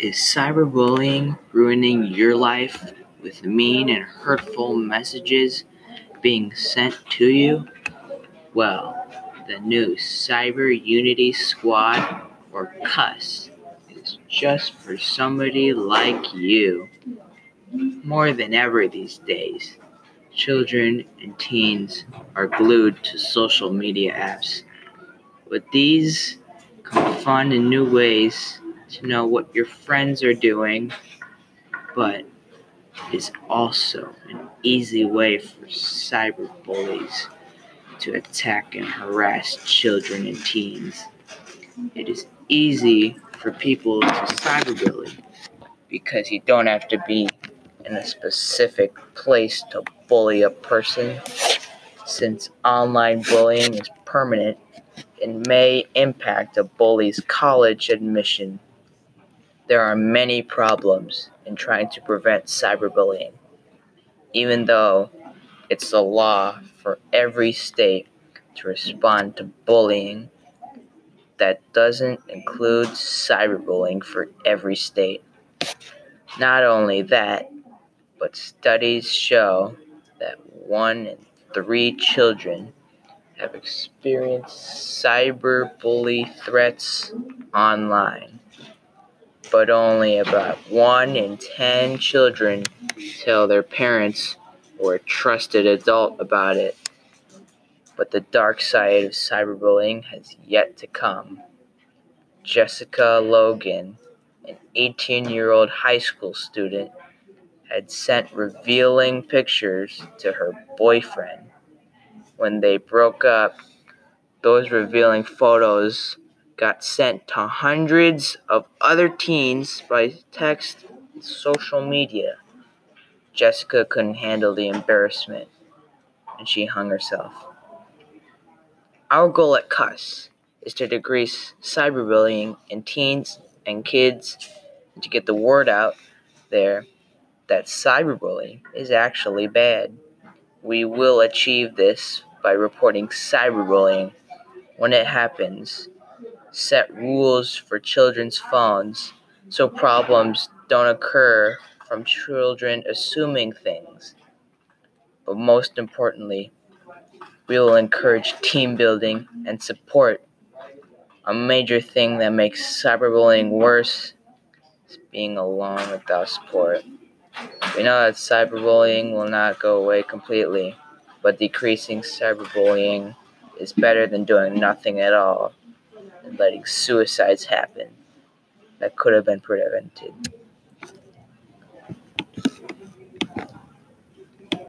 Is cyberbullying ruining your life with mean and hurtful messages being sent to you? Well, the new Cyber Unity Squad, or CUS, is just for somebody like you. More than ever these days, children and teens are glued to social media apps. With these come fun and new ways to know what your friends are doing, but is also an easy way for cyber bullies to attack and harass children and teens. It is easy for people to cyberbully because you don't have to be in a specific place to bully a person. Since online bullying is permanent, and may impact a bully's college admission there are many problems in trying to prevent cyberbullying, even though it's the law for every state to respond to bullying. That doesn't include cyberbullying for every state. Not only that, but studies show that one in three children have experienced cyberbully threats online but only about one in ten children tell their parents or a trusted adult about it. But the dark side of cyberbullying has yet to come. Jessica Logan, an 18 year old high school student, had sent revealing pictures to her boyfriend. When they broke up, those revealing photos got sent to hundreds of other teens by text and social media. Jessica couldn't handle the embarrassment and she hung herself. Our goal at CUS is to decrease cyberbullying in teens and kids and to get the word out there that cyberbullying is actually bad. We will achieve this by reporting cyberbullying when it happens set rules for children's phones so problems don't occur from children assuming things. But most importantly, we will encourage team building and support. A major thing that makes cyberbullying worse is being alone without support. We know that cyberbullying will not go away completely, but decreasing cyberbullying is better than doing nothing at all letting suicides happen that could have been prevented.